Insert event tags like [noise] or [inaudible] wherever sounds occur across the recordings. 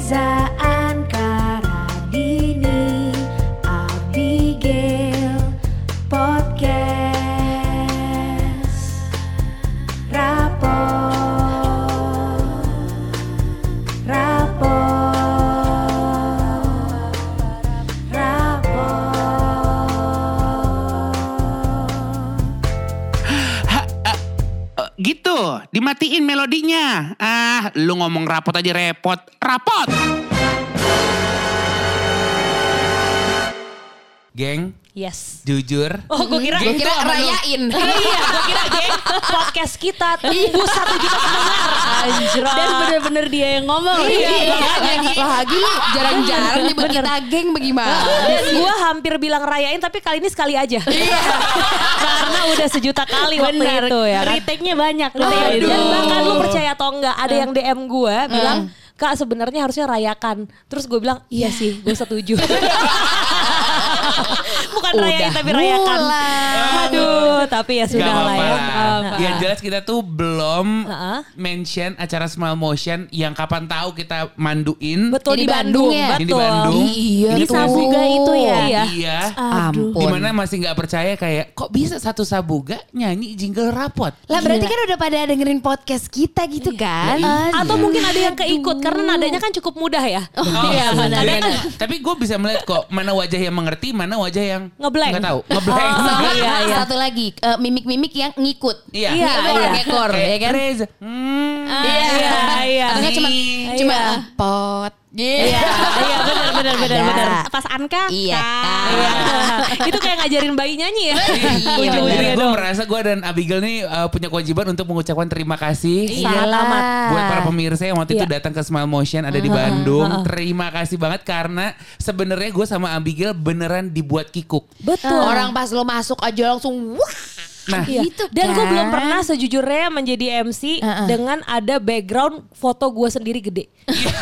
Reza rapot aja repot. Rapot! Geng, Yes. jujur. Oh, gue kira Gue kira rayain. [laughs] iya, gue kira geng podcast kita tembus satu juta pendengar. Anjra. Dan bener-bener dia yang ngomong. Iya, makanya. Lagi lu jarang-jarang nyebut kita geng bagaimana? Dan gue hampir bilang rayain tapi kali ini sekali aja. [laughs] Karena udah sejuta kali waktu Bener. itu ya kan. Retake-nya banyak. Dan Aduh. bahkan lu percaya atau enggak ada yang DM gue bilang Kak sebenarnya harusnya rayakan. Terus gue bilang iya sih gue setuju. [laughs] [laughs] Bukan rayain tapi rayakan. mulai. Aduh tapi ya sudah lah ya. Yang jelas kita tuh belum Heeh. mention acara Smile Motion yang kapan tahu kita manduin. Betul di Bandung, Bandung ya? Ini di. Bandung. Iya Di. Sabuga itu ya? Iya. Iya. Ampun. Di mana masih nggak percaya kayak kok bisa satu sabuga nyanyi jingle rapot. Lah berarti kan udah pada dengerin podcast kita gitu kan? Atau mungkin ada yang keikut karena nadanya kan cukup mudah ya. Oh, Iya, iya. kan Tapi gue bisa melihat kok mana wajah yang mengerti, mana wajah yang Ngeblank. Nggak tahu. Ngeblank. Sama Iya, [laughs] iya. satu lagi eh, mimik-mimik yang ngikut. Iya. Iya, Iya, orang iya. ekor ya kan? Reza. Hmm. Iya, iya. Atau nggak cuma Iya. cuma pot. Iya, iya benar benar benar. Pas Anka. Iya. Iya. [laughs] Itu kayak ngajarin bayi nyanyi ya. Iya, gue merasa gue dan Abigail nih uh, punya kewajiban untuk mengucapkan terima kasih Selamat. buat para pemirsa yang waktu itu Iya. datang ke Smile Motion ada di Bandung. Terima kasih banget karena sebenarnya gue sama Abigail beneran dibuat kikuk. Betul. Orang pas lo masuk aja langsung wah. Nah, Iya. Gitu Dan gue kan. belum pernah sejujurnya menjadi MC Heeh. dengan ada background foto gue sendiri gede.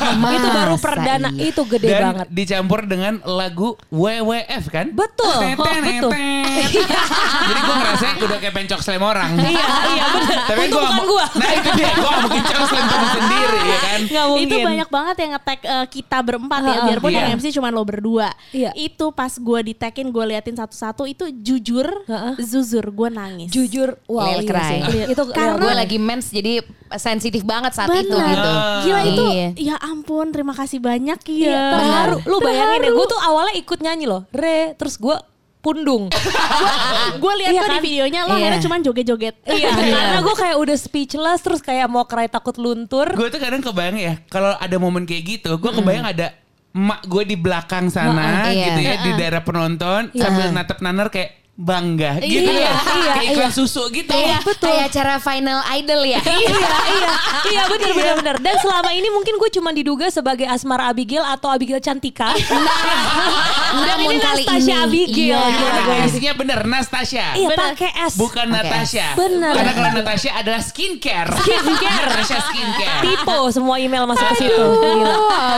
itu baru perdana iya? itu gede dan banget. dicampur dengan lagu WWF kan? Betul, betul. Jadi gue ngerasa udah kayak pencok slam orang. Iya, iya benar. Tapi gua bukan mau- gue. Nah itu dia, gue gak mungkin cok slam sendiri ya kan. Nggak mungkin. Itu banyak banget yang nge-tag eh, kita berempat ya. Biarpun Iya. yang MC cuma lo berdua. Iya. Itu pas gue di tagin gue liatin satu-satu itu jujur. Jujur gue nangis. Jujur, wow Lil iya cry. sih. Itu Karena- gue lagi mens jadi sensitif banget saat itu Benar. gitu. Gila itu Iya. ya ampun terima kasih banyak Iya, ya. terharu. Lu bayangin ya, gue tuh awalnya ikut nyanyi loh. Re, terus gue pundung. [laughs] Gue lihat Iya kok di kan? videonya lo Iya. akhirnya cuma joget-joget. iya, [laughs] karena gue kayak udah speechless terus kayak mau cry takut luntur. Gue tuh kadang kebayang ya, kalau ada momen kayak gitu, gue kebayang ada emak gue di belakang sana Heeh, iya. gitu ya di daerah penonton sambil natep nanar kayak bangga gitu Iya, ya. iya, kayak iklan susu gitu. Kayak kayak acara final idol ya. iya, iya, iya benar benar benar. Dan selama ini mungkin gue cuma diduga sebagai Asmara Abigail atau Abigail Cantika. [laughs] Dan Namun ini kali Nastasia ini, Abigail. iya. gitu Nah. S-nya bener, Nastasia. Iya pakai S. Bukan Oke. Natasha. Bener. Karena kalau Natasha adalah skincare. Skincare. [laughs] Natasha skincare. Tipe semua email masuk ke situ.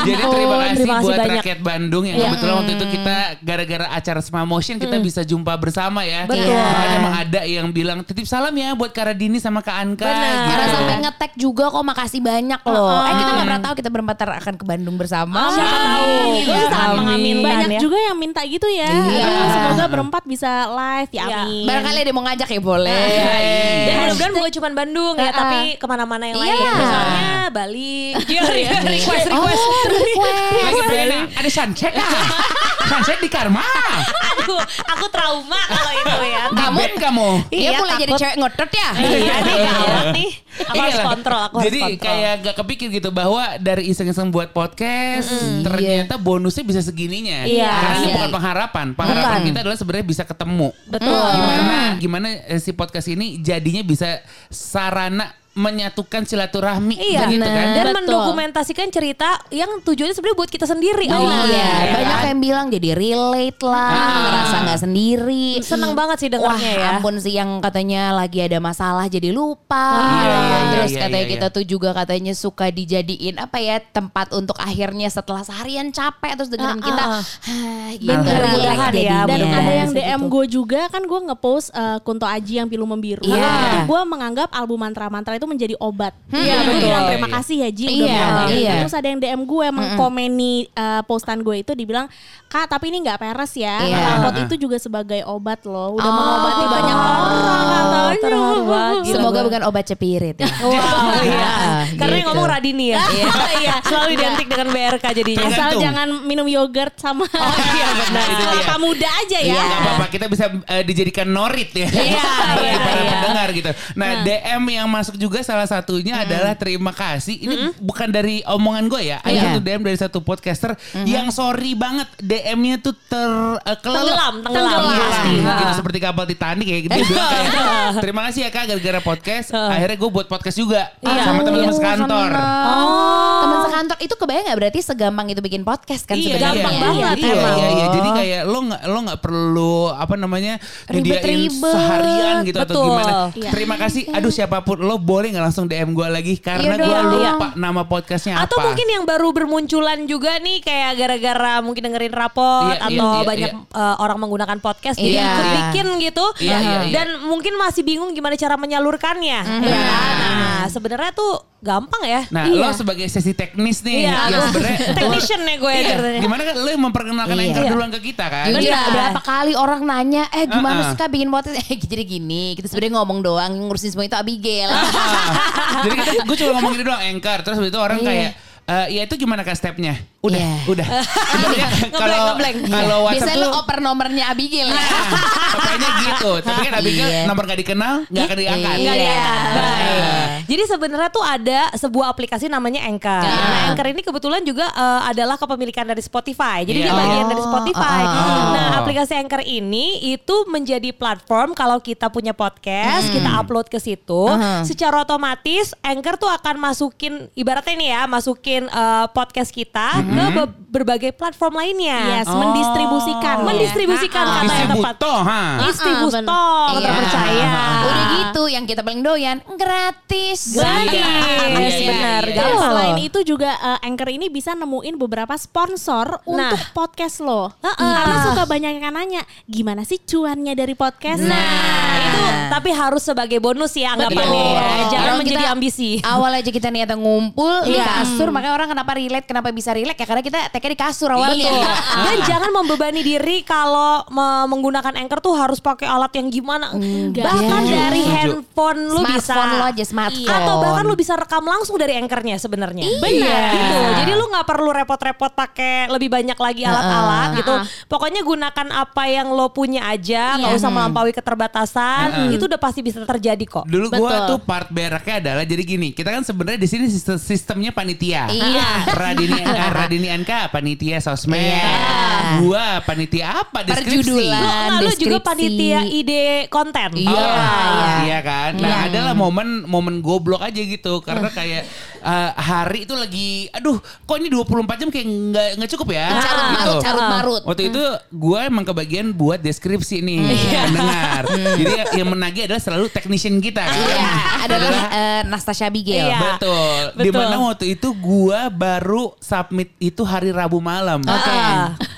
Jadi terima kasih, Terima kasih buat banyak. rakyat Bandung yang Iya. kebetulan waktu itu kita gara-gara acara Smile Motion kita bisa jumpa bersama ya. Betul. Makanya emang ada yang bilang titip salam ya buat Karadini sama Kak Anka. Benar. gitu. Karena sampai ngetek juga kok makasih banyak loh. Eh kita gak pernah tahu kita berempat akan ke Bandung bersama. Siapa tahu. Amin. Gue sangat Amin. mengaminkan Banyak ya. juga yang minta gitu ya. Iya. Semoga berempat bisa live ya Iya. amin. Barangkali ada yang mau ngajak ya boleh. Dan mudah-mudahan bukan cuma Bandung ya, Ah, ah. tapi ke mana-mana yang lain. Iya. Misalnya Bali. Iya, iya. request, request. Oh, request. Lagi pengen ada sunset ah. sunset di Karma. Aduh, aku trauma kalau itu ya. Kamu. Dia Iya, mulai jadi takut. cewek ngotot ya. Iya nih, gawat nih. Aku harus Iyalah. kontrol, aku Jadi harus kontrol. kayak gak kepikir gitu bahwa dari iseng-iseng buat podcast ternyata bonusnya bisa segininya. Iya. Karena ini Iya. bukan pengharapan. Pengharapan Bukan. kita adalah sebenarnya bisa ketemu. Betul. Gimana gimana eh, si podcast ini jadinya bisa sarana menyatukan silaturahmi Iya, begitu kan. dan Betul. mendokumentasikan cerita yang tujuannya sebenarnya buat kita sendiri Iya, awalnya. ya banyak kan? yang bilang jadi relate lah, Ah. ngerasa nggak sendiri. Seneng banget sih Wah, dengarnya ya. ampun sih yang katanya lagi ada masalah jadi lupa. Iya, iya, iya, Terus iya, katanya iya, kita tuh juga katanya suka dijadiin apa ya tempat untuk akhirnya setelah seharian capek terus dengerin Ah, kita. ah. "Hah, gitu. Mudah-mudahan ya, jadinya. Dan ada yang. DM gue juga kan gue ngepost eh, Kunto Aji yang pilu membiru. Iya. Gue menganggap album mantra-mantra itu menjadi obat. Iya, Jadi betul. bilang, Iya, terima iya. kasih ya Ji udah Iya, iya. gitu. Terus ada yang DM gue mengkomeni uh, postan gue itu dibilang, "Kak, tapi ini nggak peres ya. Iya. Upload itu juga sebagai obat loh. Udah Oh. mengobati banyak orang katanya." banget. Gila Semoga banget. bukan obat cepirit ya. Wow, iya. Ah, [laughs] Karena yang gitu. ngomong Radini ya. [laughs] Iya. Selalu identik dengan BRK jadinya. Asal jangan minum yogurt sama Oh, iya, benar. Kelapa muda aja ya. Iya. Gak apa-apa kita bisa eh, dijadikan norit ya Iya, bagi iya, para iya. pendengar gitu. Nah DM yang masuk juga salah satunya adalah terima kasih. Ini bukan dari omongan gue ya. Ada Iya. satu DM dari satu podcaster yang sorry banget DM-nya tuh ter eh, kelelep. Tenggelam, tenggelam. Tenggelam, Iya. gitu seperti kapal Titanic kayak gitu. Dia bilang kayak, terima kasih ya kak gara-gara podcast. Akhirnya gue buat podcast juga Iya. sama teman-teman Oh, sekantor. Oh. Teman sekantor itu kebayang nggak berarti segampang itu bikin podcast kan Iya, sebenarnya. gampang iya, banget Iya, emang. iya, iya. Jadi kayak lo nggak lo nggak perlu apa namanya nyediain seharian gitu atau Betul. gimana. Iya. Terima kasih. Aduh siapa pun lo boleh nggak langsung DM gue lagi karena Iya gue lupa nama podcastnya apa. Atau mungkin yang baru bermunculan juga nih kayak gara-gara mungkin dengerin rapot Iya, iya, atau iya, banyak uh, orang menggunakan podcast jadi Iya. ikut bikin gitu Iya, iya, iya. dan mungkin masih bingung gimana cara menyalurkannya. ya kan? Nah, sebenarnya tuh gampang ya. Nah, lo sebagai sesi teknis nih Iya, yang aku [laughs] sebenarnya technician nih gue Iya, ceritanya. gimana kan lo yang memperkenalkan Iya. anchor Iya. duluan ke kita kan? Jujur Benar. berapa kali orang nanya, eh gimana Uh-uh. sih kak bikin podcast? [laughs] Eh jadi gini, kita sebenarnya ngomong doang, ngurusin semua itu Abigail. Ah, [laughs] Jadi kita gue cuma ngomong gitu doang anchor terus itu orang Iya. kayak eh, ya itu gimana kan stepnya? Udah, Iya. udah. [laughs] Kalau ngeblank. kalau WhatsApp Biasanya tuh lo oper nomornya Abigail ya. Pokoknya gitu. Tapi kan Abigail Iya. nomor gak dikenal, gak akan diangkat. Iya. diangkat. Baik. Jadi sebenarnya tuh ada sebuah aplikasi namanya Anchor. Ya. Nah, Anchor ini kebetulan juga eh, adalah kepemilikan dari Spotify. Jadi Iya. dia bagian Oh. dari Spotify. Oh. Nah, aplikasi Anchor ini itu menjadi platform kalau kita punya podcast, kita upload ke situ, Uh-huh. secara otomatis Anchor tuh akan masukin ibaratnya nih ya, masukin eh, podcast kita ke be- berbagai platform lainnya. Yes, Oh. mendistribusikan. Mendistribusikan Ya. kata yang tepat. Distributo, ha. Distributor Iya. terpercaya. Udah gitu, yang kita paling doyan gratis. Gratis, iya, benar. Gampang Selain itu juga uh, Anchor ini bisa nemuin beberapa sponsor Nah. untuk podcast lo. Heeh. Karena suka banyak yang nanya, gimana sih cuannya dari podcast? Nah, itu tapi harus sebagai bonus ya anggapannya Betul. ya. Jangan Kalau menjadi kita ambisi. Awal aja kita niatnya ngumpul di Iya. kasur, makanya orang kenapa relate, kenapa bisa relate ya karena kita tag di kasur awalnya. Betul. [laughs] Dan jangan membebani diri kalau me- menggunakan Anchor tuh harus pakai alat yang gimana. Enggak. Bahkan Setuju, dari handphone lu bisa. Smartphone lo aja smartphone. Atau bahkan lu bisa rekam langsung dari Anchornya sebenarnya. Benar. Gitu. Jadi lu nggak perlu repot-repot pakai lebih banyak lagi alat-alat gitu. Pokoknya gunakan apa yang lo punya aja, nggak usah melampaui keterbatasan. Itu udah pasti bisa terjadi kok. Dulu gua Betul. tuh part beraknya adalah jadi gini, kita kan sebenarnya di sini sistem- sistemnya panitia. Iya. Radini Radini NK panitia sosmed. Iya. Gua panitia apa? Deskripsi. Perjudulan. Lu, nggak, lu juga panitia ide konten. Iya, Oh, iya. iya kan. Nah, adalah momen momen goblok aja gitu karena kayak eh, hari itu lagi aduh, kok ini 24 jam kayak nggak nggak cukup ya. Carut Gitu. marut, carut marut. Waktu itu gue emang kebagian buat deskripsi nih pendengar. Jadi yang menagih adalah selalu technician kita kan. Iya, adalah eh, Nastasia Abigail. Iya. Betul. Betul. Di mana waktu itu gua baru submit itu hari Rabu malam. Oke.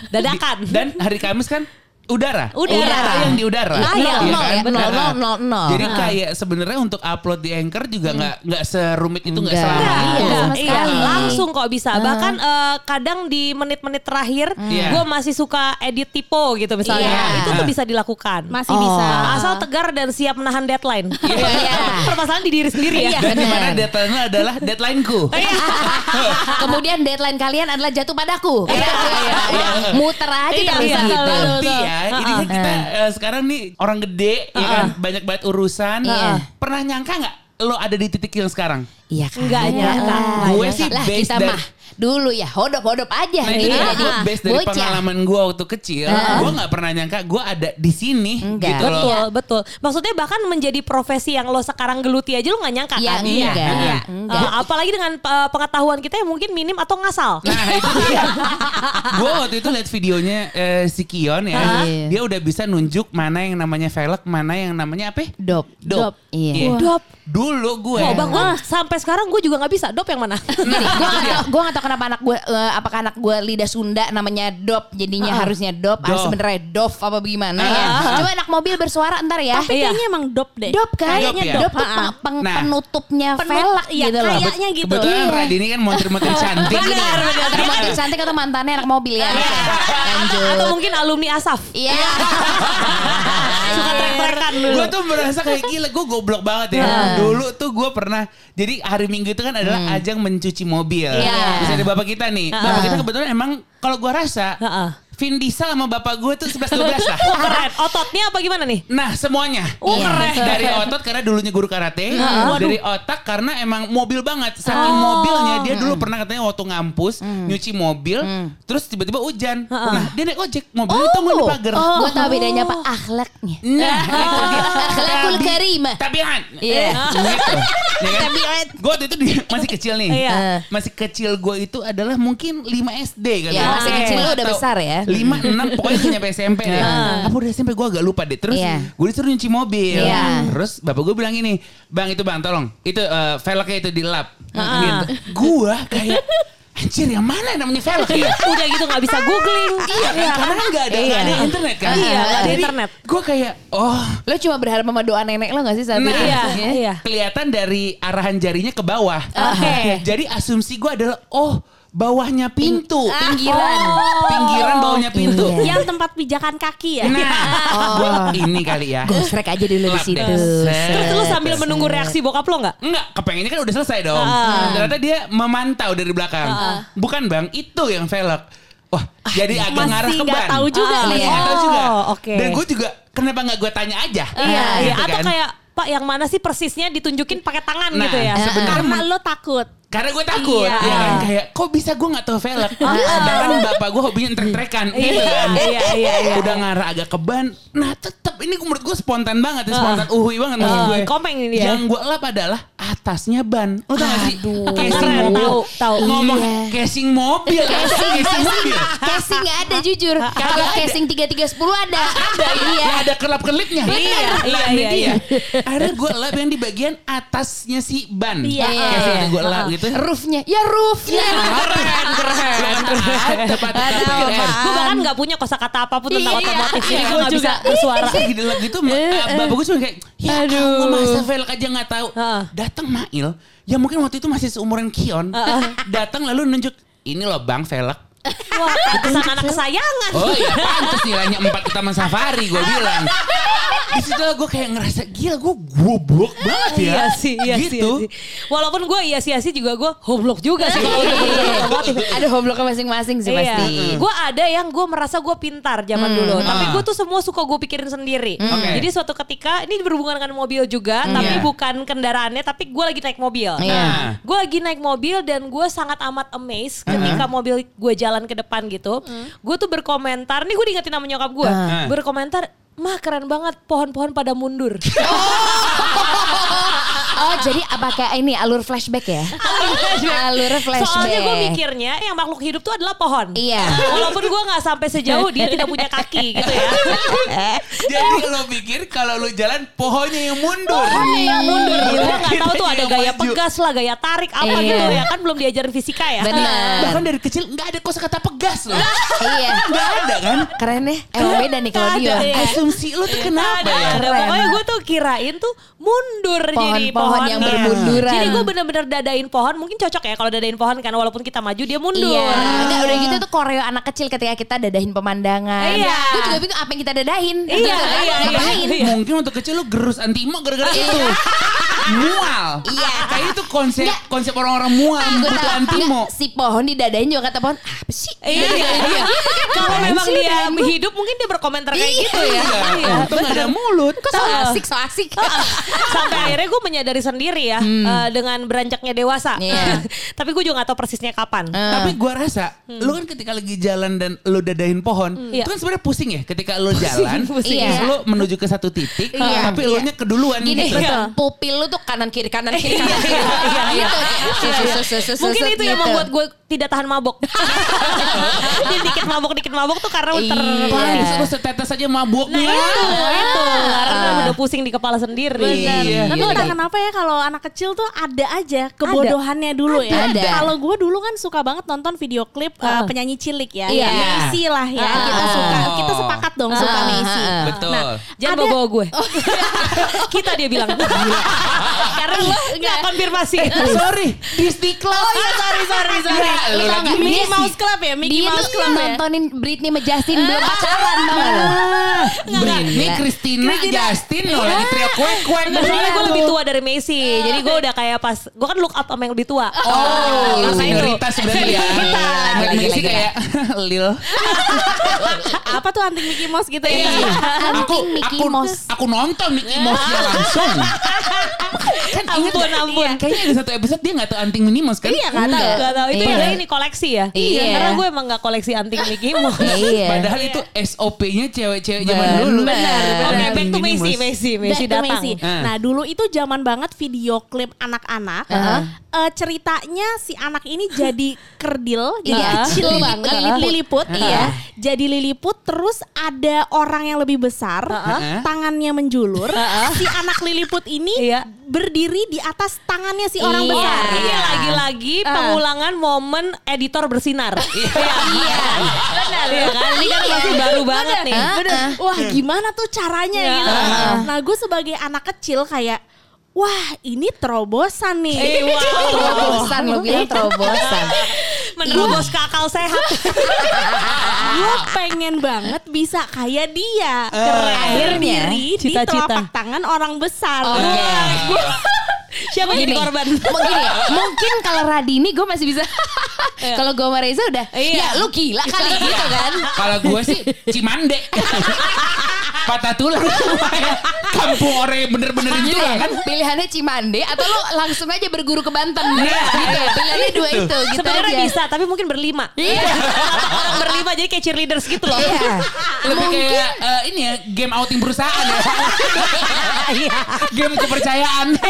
Dadakan. Di- Dan hari Kamis kan udara. Udara. Tayang di udara. Ah, iya. Iya Nol kan? ya, nol, Nah, nol, nol, nol. Jadi kayak sebenarnya untuk upload di Anchor juga nggak nggak serumit itu nggak Enggak. selama Enggak, itu. enggak, sama iya, langsung kok bisa. Bahkan eh, kadang di menit-menit terakhir, Iya. gue masih suka edit typo gitu misalnya. Iya. Itu tuh bisa dilakukan. Masih Oh. bisa. Asal tegar dan siap menahan deadline. Iya. Permasalahan di diri sendiri ya. Dan di Benar. mana deadline adalah deadlineku. [laughs] Kemudian deadline kalian adalah jatuh padaku. Muter aja Iya, terus iya, gitu. Ya, ini kan kita eh, sekarang nih orang gede ya kan, banyak banget urusan. Iya. Pernah nyangka nggak lo ada di titik yang sekarang? Iya kan. Enggak nyangka. Gue sih lah based kita dari- mah dulu ya hodop-hodop aja. Nah itu Iya, dia, jadi gue based dari bocah. pengalaman gue waktu kecil, gue nggak pernah nyangka gue ada di sini Enggak. gitu loh. Betul, betul. Maksudnya bahkan menjadi profesi yang lo sekarang geluti aja lo nggak nyangka Iya, kan? enggak. Iya. Enggak. Eh, apalagi dengan eh, pengetahuan kita yang mungkin minim atau ngasal. Nah itu dia. gue waktu itu lihat videonya eh, si Kion ya, Iya. dia udah bisa nunjuk mana yang namanya velg, mana yang namanya apa? Dop. Dop. Iya. Iya. Dop. Dulu gue. Oh, bang, gue sampai sekarang gue juga nggak bisa. Dop yang mana? [laughs] Gini, gue gak tau, gue gak tau kenapa anak gue, eh, apakah anak gue lidah Sunda namanya Dop, jadinya harusnya Dop, Dop. ah, sebenarnya Dov apa bagaimana ya. Coba anak mobil bersuara ntar ya. Tapi Iya. kayaknya emang dop deh. Dop Kayaknya Dop, dop tuh ya. peng- peng- Nah. penutupnya Penut- velg iya, gitu loh. kayaknya gitu. Kebetulan Iya. Radini kan montir-montir [laughs] cantik. Benar, benar. termobil cantik atau mantannya anak mobil ya. Lanjut. Atau mungkin alumni Asaf. Iya. Suka trek-trekan dulu. Gue tuh merasa kayak gila, gue goblok banget ya. Dulu tuh gue pernah, jadi hari Minggu itu kan adalah ajang mencuci mobil. Iya. Terus ada bapak kita nih. Bapak kita kebetulan emang kalau gue rasa, Heeh. Vin Diesel sama bapak gue tuh 11-12 lah. [laughs] Keren. Ototnya apa gimana nih? Nah semuanya Oh, keren. Dari otot karena dulunya guru karate Dari otak karena emang mobil banget Saking mobilnya Dia dulu pernah katanya waktu ngampus Nyuci mobil Terus tiba-tiba hujan Nah dia naik ojek Mobilnya tunggu di pagar Gue tau bedanya apa akhlaknya. Nah [laughs] dia Akhlakul karimah. Tabiat Iya. gitu. Kan? Tabiat. Gue waktu itu di- masih kecil nih Iya. Masih kecil gue itu adalah mungkin 5 SD kali Ya, masih kecil lu udah besar ya. 5, 6 pokoknya udah nyampe SMP deh. Apa udah SMP gue agak lupa deh. Terus Iya. gue disuruh nyuci mobil. Iya. Terus bapak gue bilang ini, bang itu bang tolong, itu eh, velgnya itu dilap. Gitu. Gue kayak Anjir yang mana yang namanya velg ya? [laughs] Udah gitu nggak bisa googling. Iya kan, karena kan gak ada, nggak ada internet kan. Iya, nggak ada internet. Gue kayak, oh Lo cuma berharap sama doa nenek lo gak sih saat Nah, itu? Iya, iya. kelihatan dari arahan jarinya ke bawah. Oke. Jadi asumsi gue adalah, oh bawahnya pintu. Pinggiran. Pinggiran bawahnya pintu. Iya. Yang tempat pijakan kaki ya. Nah, gua ini kali ya. Gosrek aja dulu di situ. Terus lu sambil menunggu reaksi bokap lo nggak? Enggak, kepengennya kan udah selesai dong. Ternyata dia memantau dari belakang. Bukan bang, itu yang velg. Wah, jadi agak Masih ngarah ke nggak ban. tahu juga Masih nih ya. nggak tahu juga. Oh, oke. Dan gue juga, kenapa nggak gue tanya aja? Iya, iya. Gitu Atau kan. kayak Pak yang mana sih persisnya ditunjukin pakai tangan Nah, gitu ya? Karena lo takut. Karena gue takut, Iya. ya kan kayak kok bisa gue nggak tahu velg. Sedangkan bapak gue hobinya trek-trekan, gitu kan. Iya, iya, iya. Udah ngarah agak ke ban. Nah tetap ini menurut gue spontan banget, ya, spontan uhui banget maksud Ah, gue. komeng ini dia. Yang gue lap adalah atasnya ban. Lo tau gak sih? Casing Keren, mobil. tahu, tahu. Ngomong Iya. casing mobil. Casing, casing mobil. Casing gak ada jujur. Kalau casing 3310 ada. Ada iya. Ya ada kelap-kelipnya. Iya, iya, ini iya. Akhirnya gue lap yang di bagian atasnya si ban. Iya. Casing Iya. gue lap gitu. Roofnya. Ya roofnya. Keren, keren. Tepat, Gue bahkan nggak punya kosakata apa pun tentang Iya. otomotif, jadi Iya, gue juga. bisa bersuara. Pas lagi gitu, bapak gue cuma kayak, ya Aduh. masa velg aja nggak tahu. Datang Mail, ya mungkin waktu itu masih seumuran Kion. Datang lalu nunjuk, ini loh bang velg. Wah, pantesan anak kesayangan. Oh iya pantas nilainya 4 ke Taman Safari gue bilang. [laughs] Di situ gue kayak ngerasa gila gue goblok banget ya. Iya sih, iya sih, gitu. iya sih. Walaupun gue iya sih, iya sih juga gue hoblok juga sih. Ada hobloknya masing-masing sih Iya, pasti. gue ada yang gue merasa gue pintar zaman dulu, tapi gue tuh semua suka gue pikirin sendiri. Oke. Jadi suatu ketika ini berhubungan dengan mobil juga, tapi Iya. bukan kendaraannya, tapi gue lagi naik mobil. Iya. Nah. Gue lagi naik mobil dan gue sangat amat amazed ketika mobil gue jalan ke depan gitu. Gue tuh berkomentar, nih gue diingetin sama nyokap gue, Uh. berkomentar, mah keren banget pohon-pohon pada mundur. Oh [laughs] jadi apa kayak ini alur flashback ya? alur flashback. Soalnya gue mikirnya yang makhluk hidup tuh adalah pohon. Iya. Walaupun gue nggak sampai sejauh dia tidak punya kaki gitu ya. Jadi lo pikir kalau lo jalan pohonnya yang mundur. Pohonnya yang mundur. Gue nggak tahu tuh ada gaya pegas lah, gaya tarik apa Iya. gitu ya kan belum diajarin fisika ya. Benar. Bahkan dari kecil nggak ada kosakata pegas loh. Iya. [laughs] Nggak ada kan? Keren ya. Emang beda nih kalau dia. Iya. Asumsi lo tuh kenapa Ada, ya? ada. Pokoknya gue tuh kirain tuh mundur jadi Pohon-pohon yang pohonnya. bermunduran. Jadi gue bener-bener dadain pohon. Mungkin cocok ya kalau dadain pohon kan walaupun kita maju dia mundur. Iya. Enggak udah gitu tuh koreo anak kecil ketika kita dadahin pemandangan. Iya. Gue juga bingung apa yang kita dadahin. Iya, iya, iya. Iya. Mungkin untuk kecil lo gerus antimo gara-gara itu. [laughs] Mual. Iya. Kayak itu konsep konsep orang-orang mual Gue butuh antimo. Si pohon didadahin juga kata pohon. Apa sih? Iya, iya, iya. Kalau Apaan memang sih dia hidup mungkin dia berkomentar kayak Iya. gitu ya. Iya, untung nggak ada mulut. Kok so asik, so asik. Sampai akhirnya gue menyadari sendiri ya eh, dengan beranjaknya dewasa. Iya. [laughs] Tapi gue juga gak tahu persisnya kapan. Tapi gua rasa lu kan ketika lagi jalan dan lu dadahin pohon, Iya. itu kan sebenarnya pusing ya ketika lu jalan, Iya. lu menuju ke satu titik, Iya. tapi lu nya keduluan Gini, gitu. pupil lu tuh kanan kiri [laughs] kanan kiri. Iya, iya, iya. Gitu. Sus, sus, Mungkin itu yang gitu. membuat gue tidak tahan mabok. [laughs] Jadi dikit mabok dikit mabok tuh karena Iya. terlatih. Pantes lu setetes aja mabuk Nah nih. itu, itu karena udah pusing di kepala sendiri. Iya. Tapi Iya. entah kenapa ya kalau anak kecil tuh ada aja kebodohannya dulu ya. Kalau gue dulu kan suka banget nonton video klip uh, Ah. penyanyi cilik ya. Iya. Messi lah ya. Ah. Kita suka kita sepakat dong suka Ah, Messi. ah, ah. Betul. Nah, Jangan Ada- bawa gue. [laughs] Kita dia bilang. Karena lo nggak konfirmasi. [laughs] Sorry, Disney Club. Oh iya sorry sorry sorry. Ya, Tau lagi? Mickey. Mouse Club ya Mickey Mouse Club ya. nontonin Britney sama Justin belum pacaran tau gak lo? Britney, Gila. Christina, Justin lo lagi trio kuek kuek. Enggak, soalnya gue lebih tua dari Messi. Jadi gue udah kayak pas, gue kan look up sama yang lebih tua. Oh, itu. senioritas sebenarnya ya. Gila, Messi gila. kayak [laughs] Lil. [laughs] Apa tuh anting Mickey Mouse gitu ya? aku Anting Mickey aku Mouse. aku nonton Mickey Mouse-nya langsung. kan inget Ampun, gak? ampun. Kayaknya ada satu episode dia gak tahu anting Minnie Mouse kan? Iya nggak tahu. Enggak. Gak tau itu Iya. ya ini koleksi ya. Iya. Karena gue emang gak koleksi anting Mickey Mouse. Iya. Padahal itu SOP-nya cewek-cewek zaman dulu. Bener, Oke, back to Messi, Mouse. Messi, Messi datang. Messi. Ah. Nah dulu itu zaman banget video klip anak-anak. Eh, ceritanya si anak ini jadi kerdil, jadi Iya. Kecil Liliput, banget, liliput. liliput, iya. Jadi liliput, terus ada orang yang lebih besar, Heeh. tangannya menjulur. Si anak liliput ini Iya. berdiri di atas tangannya si orang Iya. besar. Ini lagi-lagi Ah. pengulangan momen editor bersinar. [laughs] Iya. Iya. Benar ya kan? Ini kan masih baru banget nih. Bener. Wah gimana tuh caranya Iya. gitu. Heeh. Nah gue sebagai anak kecil kayak Wah ini terobosan nih. Eh, wow. [laughs] Terobosan lo bilang terobosan. [laughs] Menerobos ke akal sehat. [laughs] gue pengen banget bisa kayak dia. Keren. Akhirnya, Berdiri di cita-cita. telapak tangan orang besar. Wah, gua- [laughs] Siapa jadi korban? [laughs] mau gini, mungkin kalau Radini gue masih bisa. kalau gue sama Reza udah, Iya. ya lu gila kali gitu kan. Kalau gue sih Cimande. Patah tulang. Kampung orang yang bener-bener itu Gini, kan. pilihannya Cimande atau lu langsung aja berguru ke Banten gitu. Pilihannya dua itu gitu Sebenarnya aja. bisa, tapi mungkin berlima. Iya. [laughs] Orang berlima jadi kayak cheerleaders gitu loh. Iya. Lebih kayak eh, ini ya game outing perusahaan ya. [laughs] game kepercayaan. [laughs]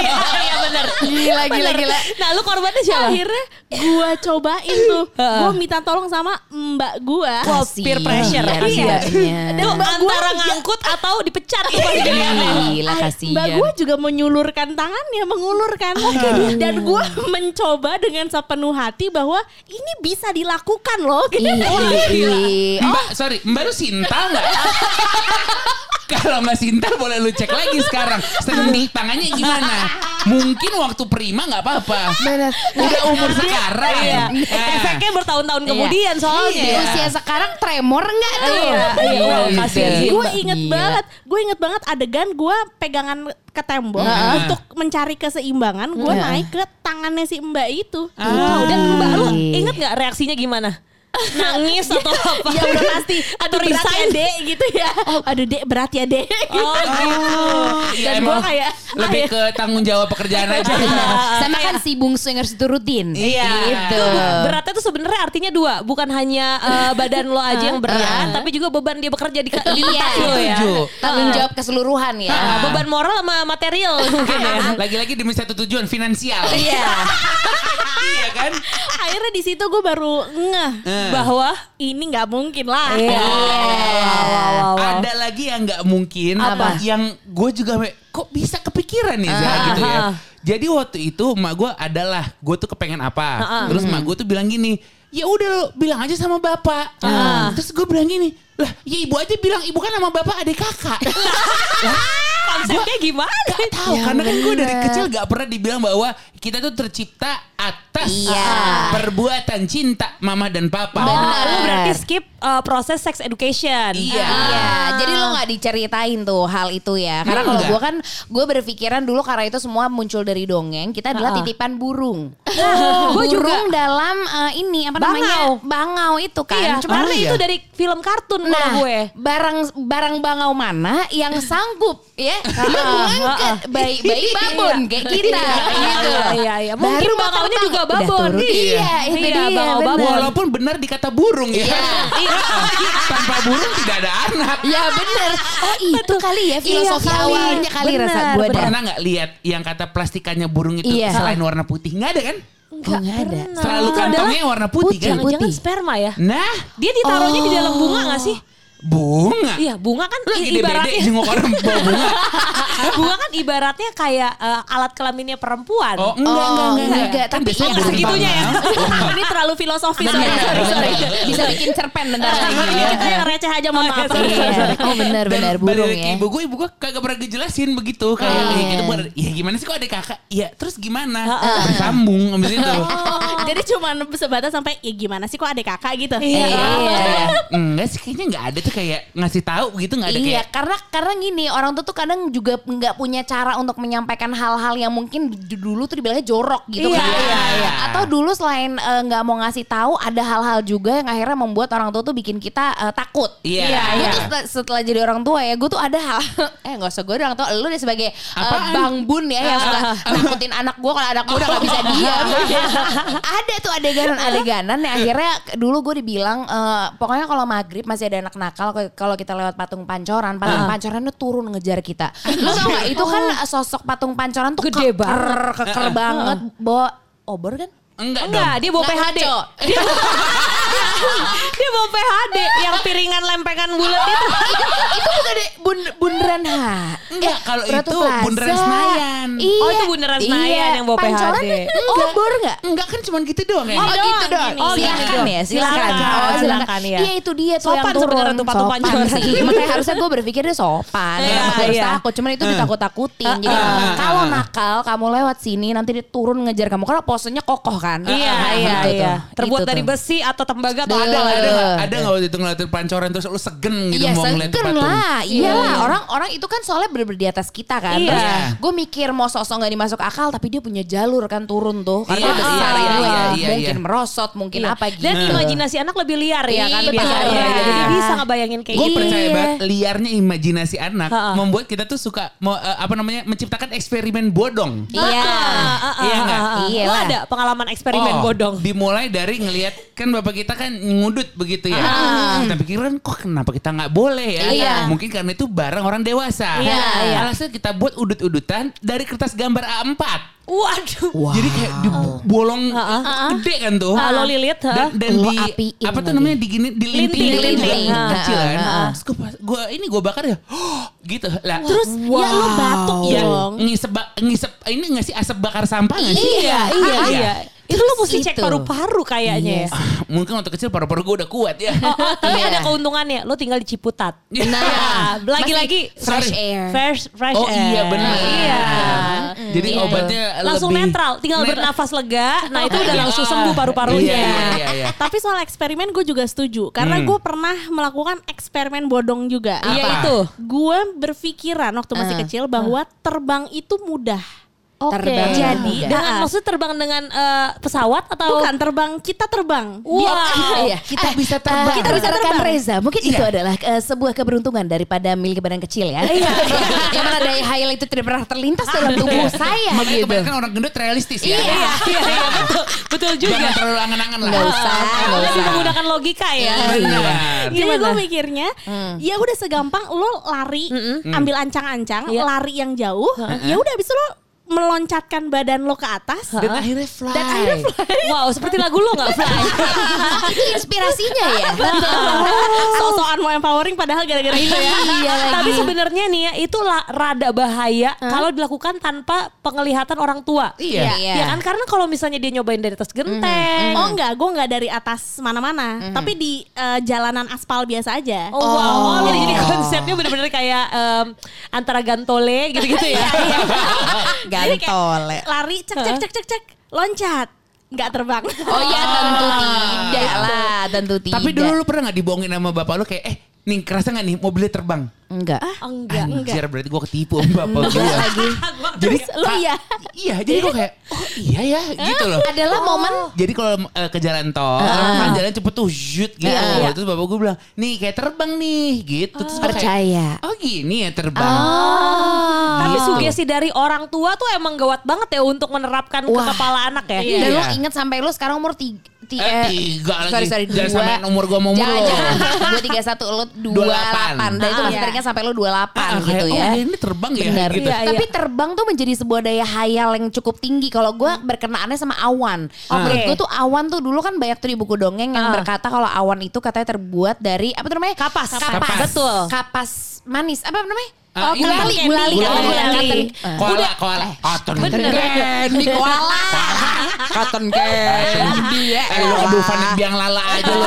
Iya benar. Gila, gila, Bener. gila. Nah lu korbannya siapa? Akhirnya gue cobain tuh. gue minta tolong sama mbak. Wow, peer pressure. Gua antara ya- ngangkut atau dipecat tuh pasti. Gila kasihan. Mbak gue juga menyulurkan tangannya, mengulurkan. Oke Dan gue mencoba dengan sepenuh hati bahwa ini bisa dilakukan loh. [laughs] Gitu. Oh, Mbak, sorry, Mbak lu Sinta nggak? [laughs] Kalau nggak Sinta boleh lu cek lagi sekarang. Seni tangannya gimana? Mungkin waktu prima nggak apa-apa. Bener. Udah umur sekarang. Iya. Nah. Efeknya bertahun-tahun Iya. kemudian soalnya. Di usia sekarang tremor nggak tuh? Iya, iya. Kasihan sih. gue inget Gila. banget, gue inget banget adegan gue pegangan ke tembok Nah. untuk mencari keseimbangan. Gue Nah. naik ke tangannya si mbak itu. Ah. Dan mbak lu inget gak reaksinya gimana? Nangis atau apa? Ya udah pasti. Atau Aduh berat ya resign? dek gitu ya. Aduh dek berat ya dek. Oh [laughs] gitu. Iya, Dan gue emang kayak lebih ke tanggung jawab pekerjaan aja. Sama kan si bungsu yang harus diturutin. Iya. Gitu. Itu beratnya tuh sebenarnya artinya dua, bukan hanya eh, badan lo aja yang [laughs] berat, Ah. tapi juga beban dia bekerja di, di Iya. tempat lo ya. Setuju. Tanggung jawab keseluruhan ya. Ah, beban moral sama material [laughs] mungkin ya. Lagi-lagi demi satu tujuan finansial. Iya. Iya kan? akhirnya di situ gue baru ngeh Eh. Bahwa ini nggak mungkin lah. Iya. Wow, wow, wow, wow. Ada lagi yang nggak mungkin Apa? Yang gue juga kok bisa kepikiran nih Zah, Ah, gitu ya. ah. Jadi waktu itu emak gue adalah gue tuh kepengen apa. Ah, ah. Terus emak gue tuh bilang gini, ya udah lo bilang aja sama bapak. Ah. Terus gue bilang gini, lah ya ibu aja bilang ibu kan sama bapak adik kakak. [laughs] konsepnya gimana? Gak tahu Yang karena kan gue dari kecil gak pernah dibilang bahwa kita tuh tercipta atas Iya. perbuatan cinta mama dan papa. Oh, Benar. lu berarti skip uh, proses sex education. Iya. Iya, jadi lo nggak diceritain tuh hal itu ya. Karena kalau gue kan, gue berpikiran dulu karena itu semua muncul dari dongeng. Kita adalah Ah. titipan burung. Gua juga. burung dalam eh, ini apa namanya? Bangau. Bangau itu kan. Iya, Cuma karena iya. itu dari film kartun Nah, gue. barang barang bangau mana yang sanggup ya mengangkat bayi bayi babon kayak kita gitu. Iya, iya, iya. Mungkin Baru bangaunya juga babon. Iya, itu Iya, dia. bangau babon. Walaupun benar dikata burung ya. Iya. Tanpa burung tidak ada anak. Ya bener. Oh itu kali ya filosofi Iya, kali. awalnya kali rasa gue dah. Pernah nggak lihat yang kata plastikannya burung itu Iya. selain warna putih? Nggak ada kan? Enggak, enggak ada. Selalu kantongnya warna putih, putih, kan? Jangan-jangan putih. sperma ya? Nah, Dia ditaruhnya di dalam bunga gak sih? Bunga. Iya, bunga kan Lu i- gede-bede ibaratnya jenguk orang bawa bunga. [laughs] bunga kan ibaratnya kayak eh, alat kelaminnya perempuan. Oh, enggak, enggak, enggak, enggak. enggak, Kan tapi iya, segitunya ya. bangau. [laughs] Ini terlalu filosofis. Sorry, sorry, sorry. Bisa bikin cerpen bentar lagi. Iya, Kita yang receh aja mohon maaf. Iya. Oh benar benar burung lagi ya. Ibu gue, ibu gue kagak pernah ngejelasin begitu. Kayak Oh, ya, iya. gitu, ya gimana sih kok ada kakak? Iya, terus gimana? Sambung abis itu. [laughs] Oh, jadi cuma sebatas sampai ya gimana sih kok ada kakak gitu. Iya. Iya. Enggak sih, kayaknya enggak ada tuh kayak ngasih tahu gitu enggak ada Iya, kayak karena karena gini orang tuh tuh kadang juga nggak punya cara untuk menyampaikan hal-hal yang mungkin dulu tuh dibilangnya jorok gitu Iya, kan. iya, iya. Atau dulu selain eh, nggak mau ngasih tahu, ada hal-hal juga yang akhirnya membuat orang tua tuh bikin kita eh, takut. Iya, Gue iya. tuh setelah, setelah jadi orang tua ya, gue tuh ada hal [laughs] eh nggak usah gue orang tua, lu deh sebagai Apaan? bang bun ya yang suka nakutin anak gue kalau anak gue udah gak bisa [laughs] diam. ada tuh adeganan-adeganan yang akhirnya dulu gue dibilang eh, pokoknya kalau maghrib masih ada anak nakal kalau kita lewat patung pancoran, patung pancoran itu turun ngejar kita. [laughs] Lu tau gak itu kan sosok patung pancoran tuh Gede keker, banget. keker banget bawa obor kan? enggak, Enggak, dong. dia bawa Nggak PHD. [laughs] dia bawa PHD yang piringan lempengan bulat itu. itu bukan deh bun, bundaran ha. Enggak, kalau Ratu itu Plaza. Bundaran Senayan. Iya. Oh, itu Bundaran Senayan yang bawa Pancoran PHD. enggak. Obor enggak? Enggak kan cuma gitu doang ya. Oh, gitu doang, dong. ini. Oh, Iya, silakan ya, silakan. Silakan. Oh, silakan. Silakan, ya. Iya, itu dia tuh Sopan yang turun. sebenarnya tuh patung Sopan sih. Makanya harusnya gue berpikir dia sopan. Iya, iya. takut? Cuman itu ditakut-takutin. Jadi kalau nakal, kamu lewat sini nanti dia turun ngejar kamu karena posenya kokoh kan. Iya, Nah, iya, gitu iya. Terbuat Itu dari besi atau tembaga ada Ada nggak? nggak? Ada nggak waktu itu ngeliatin pancoran terus lu segen gitu Iya mau ngeliat segen patung? lah, Iya, iyalah iya. orang orang itu kan soalnya bener-bener di atas kita kan. Iya. Terus gue mikir mau sosok nggak dimasuk akal, tapi dia punya jalur kan turun tuh. Karena Iya, dia besar iya, iya, ya. iya, mungkin iya. merosot, mungkin Iya. apa gitu. Dan imajinasi anak lebih liar ya kan Iya, biasanya. betul. Jadi Iya. bisa ngebayangin kayak Gue gitu. percaya Iya. banget liarnya imajinasi anak membuat kita tuh suka mau eh, apa namanya menciptakan eksperimen bodong. Iya. Iya nggak? Iya lah. ada pengalaman eksperimen Oh, bodong? Dimulai dari ngelihat kan bapak kita kan ngudut begitu ya. Ah. Kita pikiran kok kenapa kita nggak boleh ya? Iya. Mungkin karena itu barang orang dewasa. Iya, iya. Alasan kita buat udut-udutan dari kertas gambar A4. Waduh. Jadi kayak dibolong gede kan tuh. Ah, lo lilit, ha? Dan, dan di apiin apa tuh namanya digini dilinting Linting, juga linting. kecil kan. Ah, ah. Terus gue gua ini gue bakar ya. [gasps] gitu lah. Terus ya lu batuk ya dong. ngisep ngisep ini nggak sih asap bakar sampah nggak sih? Iya, iya, Ah, iya. Itu lo mesti cek paru-paru kayaknya ya. Ah, Mungkin waktu kecil paru-paru gue udah kuat ya. Oh, oh, tapi Iya. ada keuntungannya, lo tinggal di Ciputat. Nah, [laughs] lagi-lagi fresh air. fresh fresh Oh air. iya benar. Iya. Jadi Iya. obatnya Langsung lebih netral, tinggal Net- bernafas lega. Nah itu [laughs] udah Iya. langsung sembuh paru-parunya. Iya, iya, iya. Tapi soal eksperimen gue juga setuju karena Hmm. gue pernah melakukan eksperimen bodong juga. Iya Apa? itu. Gue berpikiran waktu masih Ah. kecil bahwa terbang itu mudah. Oke. Terbang Jadi juga. dengan maksudnya terbang dengan eh, pesawat atau Bukan terbang, kita terbang. Wow. Iya, Kita Eh, bisa terbang. kita bisa rekan Reza, mungkin Iya. itu adalah eh, sebuah keberuntungan daripada milik badan kecil ya. Iya. [laughs] Yang mana daya hayal itu tidak pernah terlintas dalam tubuh saya Makanya gitu. kebanyakan orang gendut realistis ya. Iya, iya, iya, [laughs] betul, betul juga. Jangan terlalu angan-angan lah. Nggak usah, Lebih menggunakan logika ya. Jadi Gimana? gue mikirnya, ya udah segampang lo lari, ambil ancang-ancang, Iya. lari yang jauh, ya udah abis itu lo meloncatkan badan lo ke atas. Dan akhirnya fly. Dan akhirnya fly. Wow, seperti lagu lo nggak Fly? itu [laughs] inspirasinya ya. [laughs] So-soan mau empowering padahal gara-gara itu ya. [laughs] Iya. Tapi sebenarnya nih ya itu rada bahaya kalau dilakukan tanpa penglihatan orang tua. Iya. Iya. Ya kan karena kalau misalnya dia nyobain dari atas genteng. Oh enggak, gue enggak dari atas mana-mana, tapi di eh, jalanan aspal biasa aja. Oh, wow, Oh, jadi, jadi konsepnya bener-bener kayak em, antara gantole gitu-gitu ya. [laughs] [laughs] Jadi kayak Gantole. lari cek cek cek cek cek loncat nggak terbang. Oh iya tentu tidak lah, tentu tidak. Tapi dulu lu pernah gak dibohongin sama bapak lu kayak eh nih kerasa gak nih mobilnya terbang? enggak. Enggak. Anjir berarti gue ketipu sama bapak gue. jadi lu ah, iya? Iya jadi gue kayak oh iya ya gitu loh. Adalah momen Jadi kalau eh, ke jalan tol, kan jalan cepet tuh shoot gitu. Iya. Terus bapak gue bilang, nih kayak terbang nih gitu. Terus kayak, percaya. oh gini ya terbang. Tapi Gitu. sugesti dari orang tua tuh emang gawat banget ya untuk menerapkan ke Wah. kepala anak ya. Iya. Dan lo Iya. inget sampai lo sekarang umur tiga, ti- Eh, eh, tiga lagi. Sorry, sorry, Jangan dua. samain umur gua sama umur Jangan, lo. jangan. Gue 31, lu 28. Dan itu masih Ah, teringat sampai lu 28 Ah, gitu kayak, ya. Oh ini terbang ya Benar. gitu. Iya, iya. Tapi terbang tuh menjadi sebuah daya hayal yang cukup tinggi. Kalau gue berkenaannya sama awan. Oke. Menurut gue tuh awan tuh dulu kan banyak tuh di buku dongeng yang Ah. berkata kalau awan itu katanya terbuat dari apa tuh namanya? Kapas. Kapas. Betul. Kapas manis. Apa namanya? Ah, oh, gulali, gulali, Gulali. Gulali. cotton- Koala, koala. Cotton Bener. candy. koala. Cotton candy. Eh lu aduh Vanet biang lala aja lu.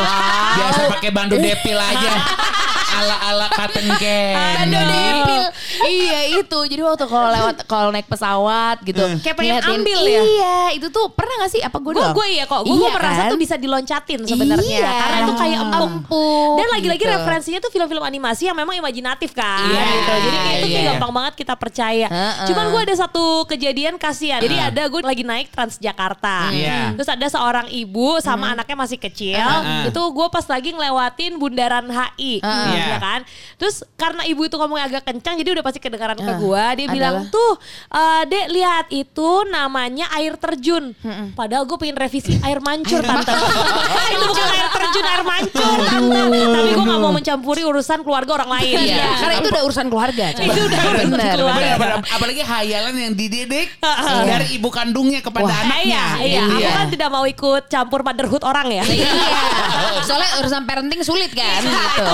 Biasa pakai bandu depil aja. [laughs] Ala-ala cotton [laughs] candy. Aduh depil. Iya itu. Jadi waktu kalau lewat kalau naik pesawat gitu. Kayak pengen ngeliatin- ambil ya? Iya, itu tuh pernah gak sih? Apa gue Gue doang? gue ya kok. Gue Iya merasa kan? tuh bisa diloncatin sebenarnya. Iya. Karena itu kayak empuk. Empuk, Dan lagi-lagi gitu. referensinya tuh film-film animasi yang memang imajinatif kan. Iya, gitu. Jadi kayak itu kayak gampang banget kita percaya. Heeh. Cuman gue ada satu kejadian kasihan. Jadi ada gue lagi naik Transjakarta. Iya. Terus ada seorang ibu sama anaknya masih kecil. Heeh. Itu gue pas lagi ngelewatin bundaran HI. Heeh. Ya Iya. kan. Terus karena ibu itu ngomongnya agak kencang jadi udah pasti kedengaran ke Heeh. gue. Dia bilang Adalah? tuh eh, dek lihat itu namanya air terjun. Padahal gue pengen revisi air mancur tante. [laughs] itu bukan air terjun air mancur tante. Tapi gue gak mau mencampuri urusan keluarga orang lain. Iya, karena itu udah urusan keluarga. coba. Itu udah urusan Bener, keluarga. bener. Bener, bener. Apalagi hayalan yang dididik Heeh. dari ibu kandungnya kepada Wah, anaknya. Iya, iya. Aku ya. kan tidak mau ikut campur motherhood orang ya. Iya. Soalnya urusan parenting sulit kan gitu.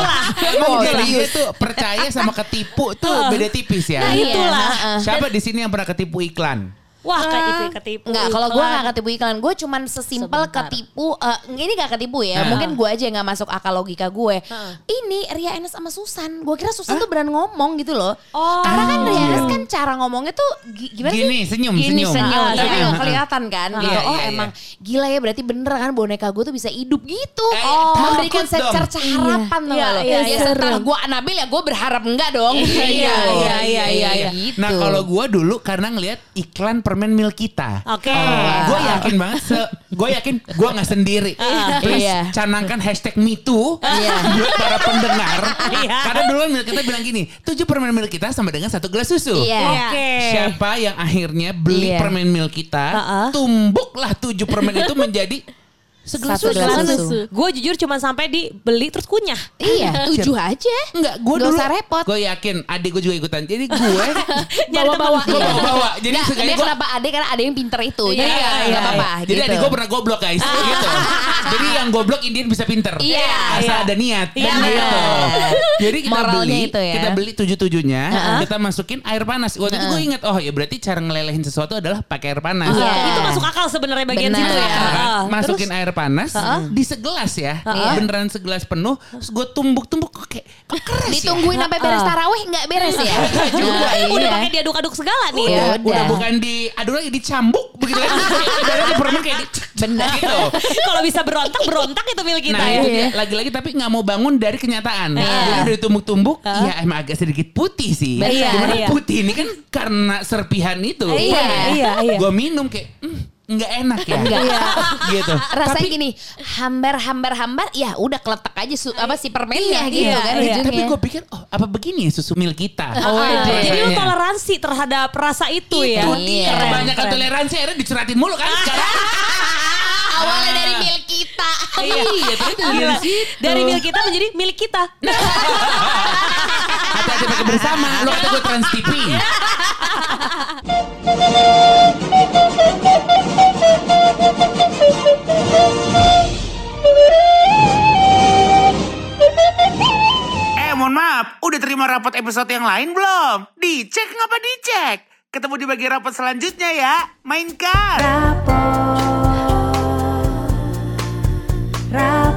Emang Oh, serius. tuh percaya sama ketipu tuh [laughs] beda tipis ya. Nah, itulah. Iya, heeh. Siapa di sini yang pernah ketipu iklan? Wah, kayak itu ketipu. Enggak, kalau gue iklan. gak ketipu iklan, gue cuman sesimpel Sebentar. ketipu. eh, ini gak ketipu ya, Nah. mungkin gue aja yang gak masuk akal logika gue. Heeh. Ini Ria Enes sama Susan, gue kira Susan tuh beran ngomong gitu loh. Oh. Karena kan Ria Enes kan cara ngomongnya tuh gi- gimana sih? Gini, senyum, Gini, senyum. senyum. Ah, Tapi kelihatan kan Iya, gitu. Oh iya, iya. emang gila ya berarti bener kan boneka gue tuh bisa hidup gitu. Eh, oh, memberikan secerca harapan Iya, lo. iya, ya iya. setelah gue Anabil ya gue berharap enggak dong. Iya, iya, iya, iya, iya. Gitu. Nah kalau gue dulu karena ngelihat iklan permen milk kita. Oke. Gue yakin banget, gue yakin gue nggak sendiri. Please Iya. canangkan hashtag MeToo Iya. buat para pendengar. Iya. Karena dulu milk kita bilang gini, tujuh permen milk kita sama dengan satu gelas susu. Iya. Oke. Siapa yang akhirnya beli Iya. permen milk kita, Uh-uh. tumbuklah tujuh permen itu menjadi segelas Satu susu. gelas. Gue jujur cuma sampai dibeli terus kunyah. Iya, [laughs] tujuh aja. Enggak, gue dulu usah repot. Gue yakin adik gue juga ikutan. Jadi gue [laughs] Bawa-bawa. gue bawa-bawa. Jadi dia gue kenapa ada karena ada yang pinter itu. Jadi Iya, iya, apa-apa. Jadi gitu. adik gue pernah goblok guys [laughs] gitu. Jadi yang goblok Indian bisa pinter. Iya, Asal iya. ada niat. Iya, gitu. bener. Jadi kita beli, ya. kita beli tujuh-tujuhnya, kita masukin air panas. Waktu itu gue inget, oh ya berarti cara ngelelehin sesuatu adalah pakai air panas. Iya. Itu masuk akal sebenarnya bagian situ ya. Masukin air panas di segelas ya, beneran segelas penuh. Terus gue tumbuk-tumbuk kok kayak kok keras ya. Ditungguin sampai beres taraweh nggak beres ya? [laughs] juga. Nah, Udah iya. pakai diaduk-aduk segala nih. Ya Udah, udah udah. bukan di aduh lagi dicambuk begitu kan. [laughs] Udah di permen kayak di Bener. gitu. Kalau bisa berontak, berontak itu milik kita nah ya. dia. lagi-lagi tapi nggak mau bangun dari kenyataan. Jadi udah ditumbuk-tumbuk, ya emang agak sedikit putih sih. Iya, iya. putih ini kan karena serpihan itu. Iya, iya, iya. Gue minum kayak "Hmm, nggak enak ya. Nggak. [laughs] gitu. Rasanya Tapi- gini, hambar-hambar-hambar, ya udah keletak aja su- apa si permennya Iya, gitu iya, kan iya. Tapi gue pikir, oh apa begini ya susu mil kita? Ah, iya. Jadi lu toleransi terhadap rasa itu, ya. Itu dia. Keren, Kebanyakan keren. toleransi akhirnya dicuratin mulu kan sekarang. [laughs] Awalnya dari milk kita. Iya, dari situ. Dari milik kita menjadi milik kita. Hati-hati pakai bersama. Lu kata gue trans TV. [laughs] udah terima rapot episode yang lain belum? Dicek ngapa dicek? Ketemu di bagian rapat selanjutnya ya. Mainkan. Rapot. Rapot.